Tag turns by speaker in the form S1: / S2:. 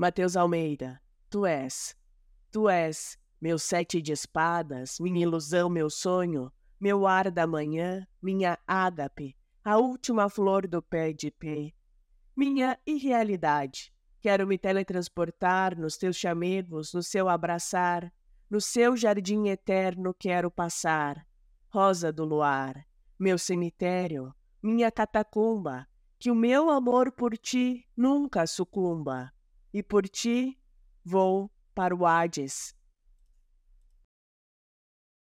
S1: Mateus Almeida, tu és, tu és meu sete de espadas, minha ilusão, meu sonho, meu ar da manhã, minha ágape, a última flor do pé de pé, minha irrealidade. Quero me teletransportar nos teus chamegos, no seu abraçar, no seu jardim eterno quero passar. Rosa do luar, meu cemitério, minha catacumba, que o meu amor por ti nunca sucumba. E por ti vou para o Hades,